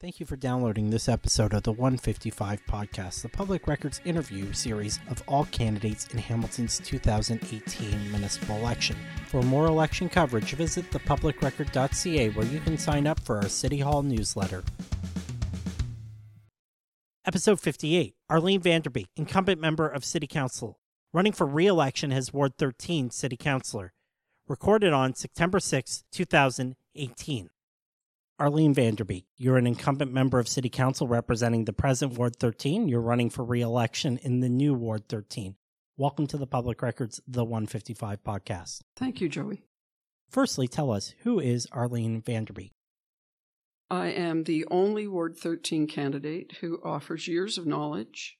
Thank you for downloading this episode of the 155 podcast, the public records interview series of all candidates in Hamilton's 2018 municipal election. For more election coverage, visit thepublicrecord.ca where you can sign up for our City Hall newsletter. Episode 58 Arlene Vanderbeek, incumbent member of City Council, running for re election as Ward 13 City Councilor. Recorded on September 6, 2018. Arlene Vanderbeek, you're an incumbent member of City Council representing the present Ward 13. You're running for re election in the new Ward 13. Welcome to the Public Records, the 155 podcast. Thank you, Joey. Firstly, tell us who is Arlene Vanderbeek? I am the only Ward 13 candidate who offers years of knowledge,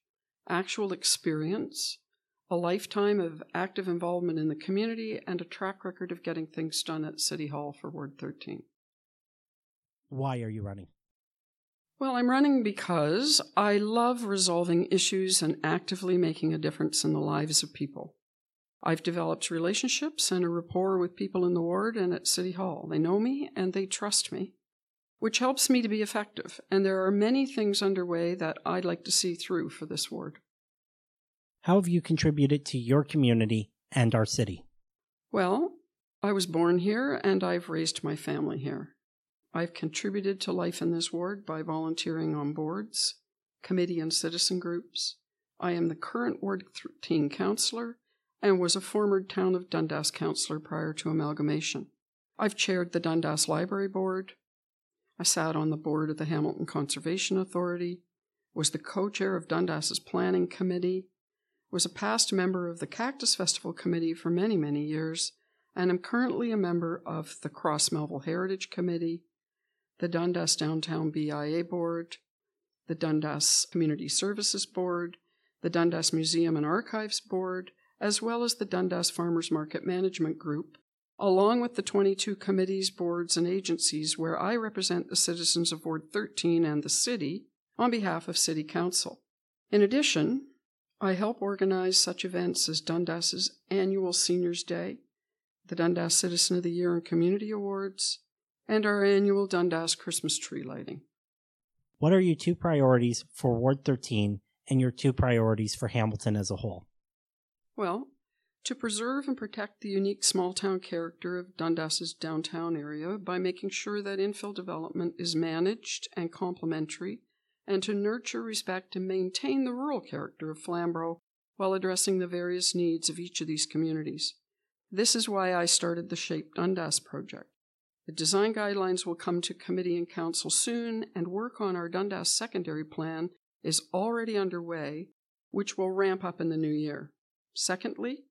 actual experience, a lifetime of active involvement in the community, and a track record of getting things done at City Hall for Ward 13. Why are you running? Well, I'm running because I love resolving issues and actively making a difference in the lives of people. I've developed relationships and a rapport with people in the ward and at City Hall. They know me and they trust me, which helps me to be effective. And there are many things underway that I'd like to see through for this ward. How have you contributed to your community and our city? Well, I was born here and I've raised my family here. I've contributed to life in this ward by volunteering on boards, committee, and citizen groups. I am the current Ward 13 councillor and was a former Town of Dundas councillor prior to amalgamation. I've chaired the Dundas Library Board. I sat on the board of the Hamilton Conservation Authority, was the co chair of Dundas's Planning Committee, was a past member of the Cactus Festival Committee for many, many years, and am currently a member of the Cross Melville Heritage Committee the Dundas Downtown BIA Board, the Dundas Community Services Board, the Dundas Museum and Archives Board, as well as the Dundas Farmers Market Management Group, along with the 22 committees, boards, and agencies where I represent the citizens of Ward 13 and the city on behalf of City Council. In addition, I help organize such events as Dundas's annual Seniors Day, the Dundas Citizen of the Year and Community Awards, and our annual Dundas Christmas tree lighting. What are your two priorities for Ward 13 and your two priorities for Hamilton as a whole? Well, to preserve and protect the unique small town character of Dundas's downtown area by making sure that infill development is managed and complementary, and to nurture, respect, and maintain the rural character of Flamborough while addressing the various needs of each of these communities. This is why I started the Shape Dundas project. The design guidelines will come to committee and council soon, and work on our Dundas secondary plan is already underway, which will ramp up in the new year. Secondly,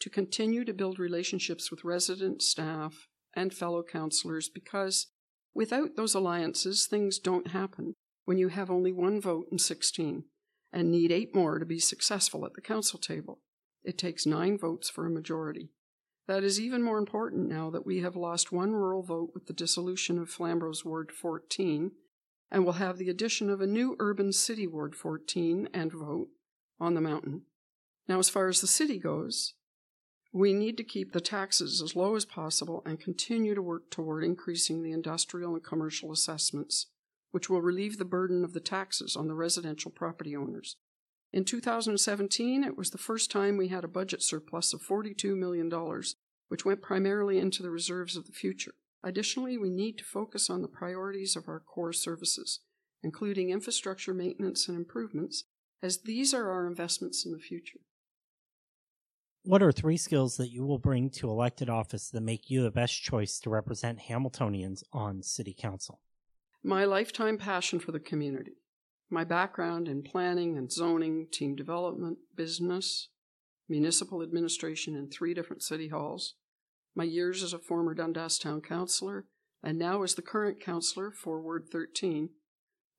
to continue to build relationships with resident staff, and fellow councillors because without those alliances, things don't happen when you have only one vote in 16 and need eight more to be successful at the council table. It takes nine votes for a majority. That is even more important now that we have lost one rural vote with the dissolution of Flamborough's Ward 14 and will have the addition of a new urban city Ward 14 and vote on the mountain. Now, as far as the city goes, we need to keep the taxes as low as possible and continue to work toward increasing the industrial and commercial assessments, which will relieve the burden of the taxes on the residential property owners. In 2017, it was the first time we had a budget surplus of $42 million, which went primarily into the reserves of the future. Additionally, we need to focus on the priorities of our core services, including infrastructure maintenance and improvements, as these are our investments in the future. What are three skills that you will bring to elected office that make you the best choice to represent Hamiltonians on City Council? My lifetime passion for the community, my background in planning and zoning, team development, business, municipal administration in three different city halls, my years as a former Dundas Town Councillor, and now as the current councillor for Ward 13.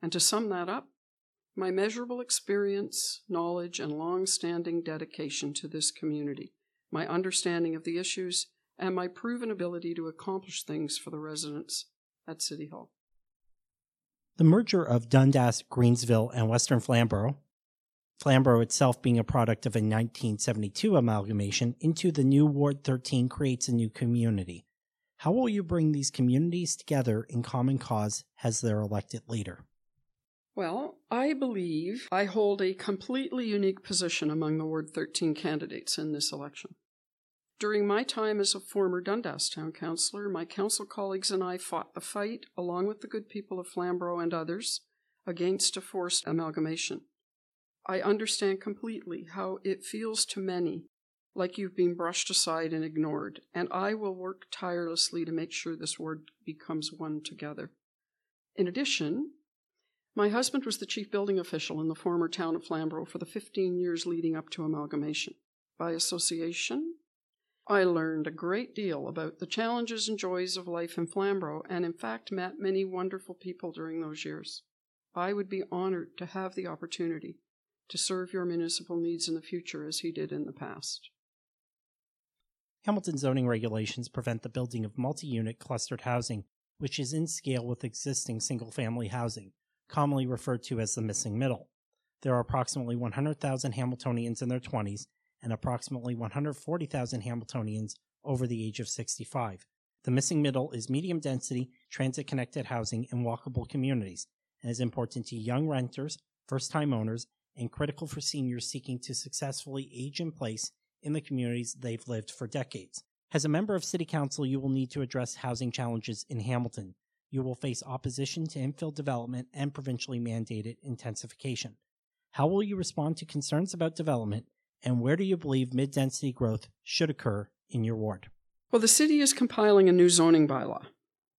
And to sum that up, my measurable experience, knowledge, and long standing dedication to this community, my understanding of the issues, and my proven ability to accomplish things for the residents at City Hall. The merger of Dundas, Greensville, and Western Flamborough, Flamborough itself being a product of a 1972 amalgamation into the new Ward 13 creates a new community. How will you bring these communities together in common cause as their elected leader? Well, I believe I hold a completely unique position among the Ward 13 candidates in this election. During my time as a former Dundas Town Councillor, my council colleagues and I fought the fight, along with the good people of Flamborough and others, against a forced amalgamation. I understand completely how it feels to many like you've been brushed aside and ignored, and I will work tirelessly to make sure this ward becomes one together. In addition, my husband was the chief building official in the former town of Flamborough for the 15 years leading up to amalgamation. By association, I learned a great deal about the challenges and joys of life in Flamborough and, in fact, met many wonderful people during those years. I would be honored to have the opportunity to serve your municipal needs in the future as he did in the past. Hamilton zoning regulations prevent the building of multi unit clustered housing, which is in scale with existing single family housing, commonly referred to as the missing middle. There are approximately 100,000 Hamiltonians in their 20s and approximately 140,000 Hamiltonians over the age of 65. The missing middle is medium density, transit connected housing in walkable communities and is important to young renters, first time owners, and critical for seniors seeking to successfully age in place in the communities they've lived for decades. As a member of City Council, you will need to address housing challenges in Hamilton. You will face opposition to infill development and provincially mandated intensification. How will you respond to concerns about development, and where do you believe mid density growth should occur in your ward? Well, the city is compiling a new zoning bylaw.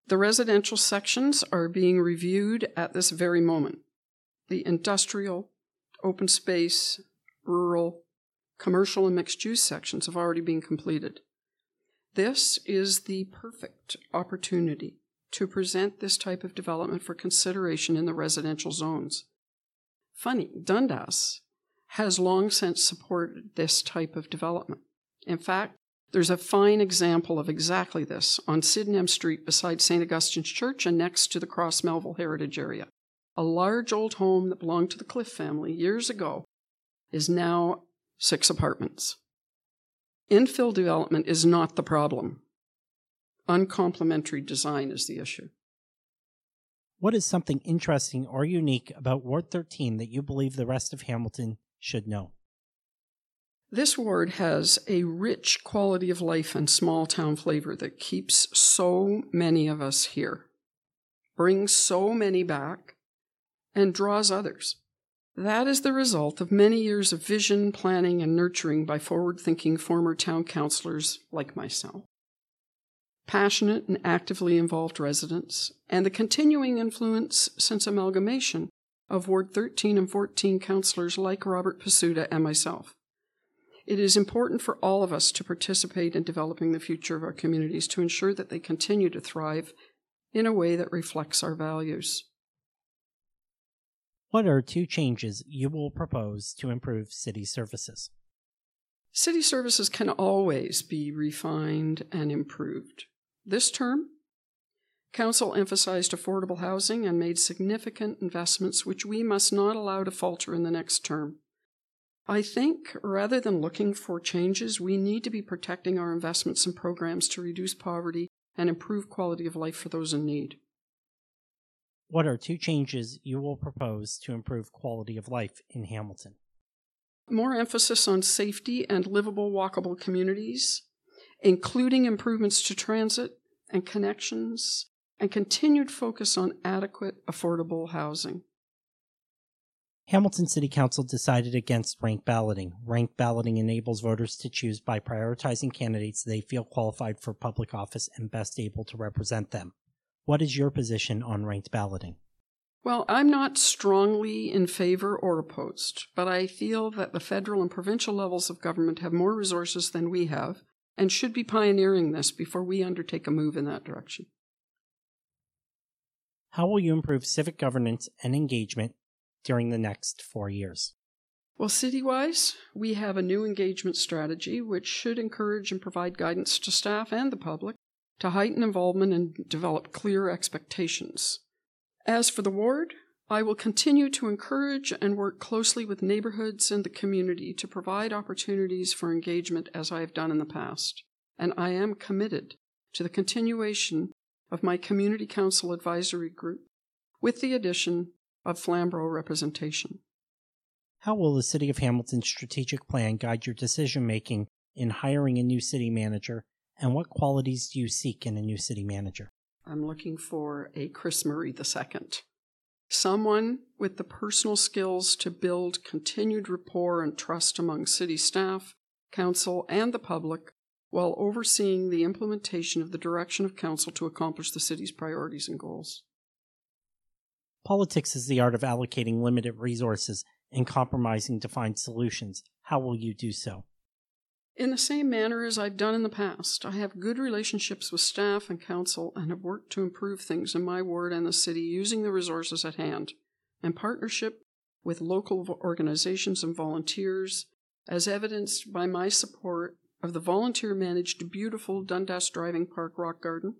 The residential sections are being reviewed at this very moment. The industrial, open space, rural, commercial and mixed use sections have already been completed. This is the perfect opportunity to present this type of development for consideration in the residential zones. Funny, Dundas has long since supported this type of development. In fact, there's a fine example of exactly this on Sydenham Street beside St. Augustine's Church and next to the Cross Melville Heritage Area. A large old home that belonged to the Cliff family years ago is now six apartments. Infill development is not the problem. Uncomplimentary design is the issue. What is something interesting or unique about Ward 13 that you believe the rest of Hamilton should know? This ward has a rich quality of life and small town flavor that keeps so many of us here, brings so many back, and draws others. That is the result of many years of vision, planning, and nurturing by forward thinking former town councillors like myself. Passionate and actively involved residents, and the continuing influence since amalgamation of Ward 13 and 14 councillors like Robert Pasuta and myself. It is important for all of us to participate in developing the future of our communities to ensure that they continue to thrive in a way that reflects our values. What are two changes you will propose to improve city services? City services can always be refined and improved. This term, Council emphasized affordable housing and made significant investments which we must not allow to falter in the next term. I think rather than looking for changes, we need to be protecting our investments and programs to reduce poverty and improve quality of life for those in need. What are two changes you will propose to improve quality of life in Hamilton? More emphasis on safety and livable, walkable communities, including improvements to transit and connections, and continued focus on adequate, affordable housing. Hamilton City Council decided against rank balloting. Rank balloting enables voters to choose by prioritizing candidates they feel qualified for public office and best able to represent them. What is your position on ranked balloting? Well, I'm not strongly in favor or opposed, but I feel that the federal and provincial levels of government have more resources than we have and should be pioneering this before we undertake a move in that direction. How will you improve civic governance and engagement during the next four years? Well, citywise, we have a new engagement strategy which should encourage and provide guidance to staff and the public to heighten involvement and develop clear expectations. As for the ward, I will continue to encourage and work closely with neighborhoods and the community to provide opportunities for engagement as I have done in the past. And I am committed to the continuation of my Community Council Advisory Group with the addition of Flamborough representation. How will the City of Hamilton's strategic plan guide your decision making in hiring a new city manager, and what qualities do you seek in a new city manager? I'm looking for a Chris Murray II. Someone with the personal skills to build continued rapport and trust among city staff, council, and the public while overseeing the implementation of the direction of council to accomplish the city's priorities and goals. Politics is the art of allocating limited resources and compromising to find solutions. How will you do so? In the same manner as I've done in the past, I have good relationships with staff and council and have worked to improve things in my ward and the city using the resources at hand, in partnership with local organizations and volunteers, as evidenced by my support of the volunteer managed beautiful Dundas Driving Park Rock Garden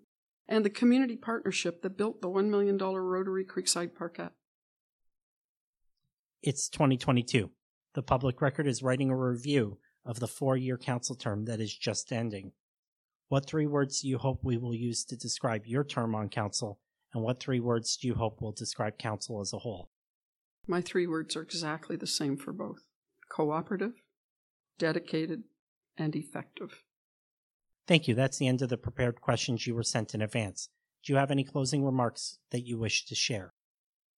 and the community partnership that built the $1 million Rotary Creekside Parkette. It's 2022. The public record is writing a review of the four year council term that is just ending. What three words do you hope we will use to describe your term on council, and what three words do you hope will describe council as a whole? My three words are exactly the same for both cooperative, dedicated, and effective. Thank you. That's the end of the prepared questions you were sent in advance. Do you have any closing remarks that you wish to share?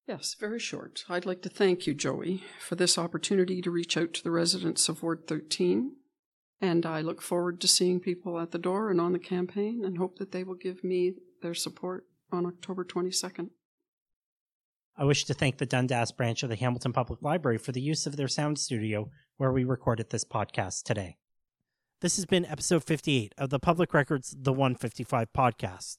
Yes, very short. I'd like to thank you, Joey, for this opportunity to reach out to the residents of Ward 13. And I look forward to seeing people at the door and on the campaign and hope that they will give me their support on October 22nd. I wish to thank the Dundas branch of the Hamilton Public Library for the use of their sound studio where we recorded this podcast today. This has been episode 58 of the Public Records The 155 podcast.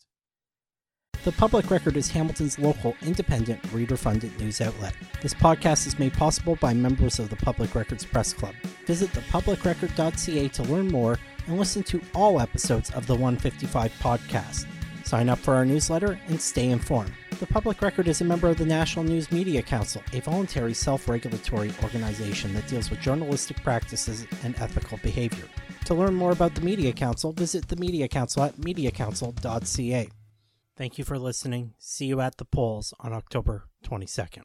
The Public Record is Hamilton's local, independent, reader funded news outlet. This podcast is made possible by members of the Public Records Press Club. Visit thepublicrecord.ca to learn more and listen to all episodes of the 155 podcast. Sign up for our newsletter and stay informed. The Public Record is a member of the National News Media Council, a voluntary self regulatory organization that deals with journalistic practices and ethical behavior. To learn more about the Media Council, visit the Media Council at mediacouncil.ca. Thank you for listening. See you at the polls on October 22nd.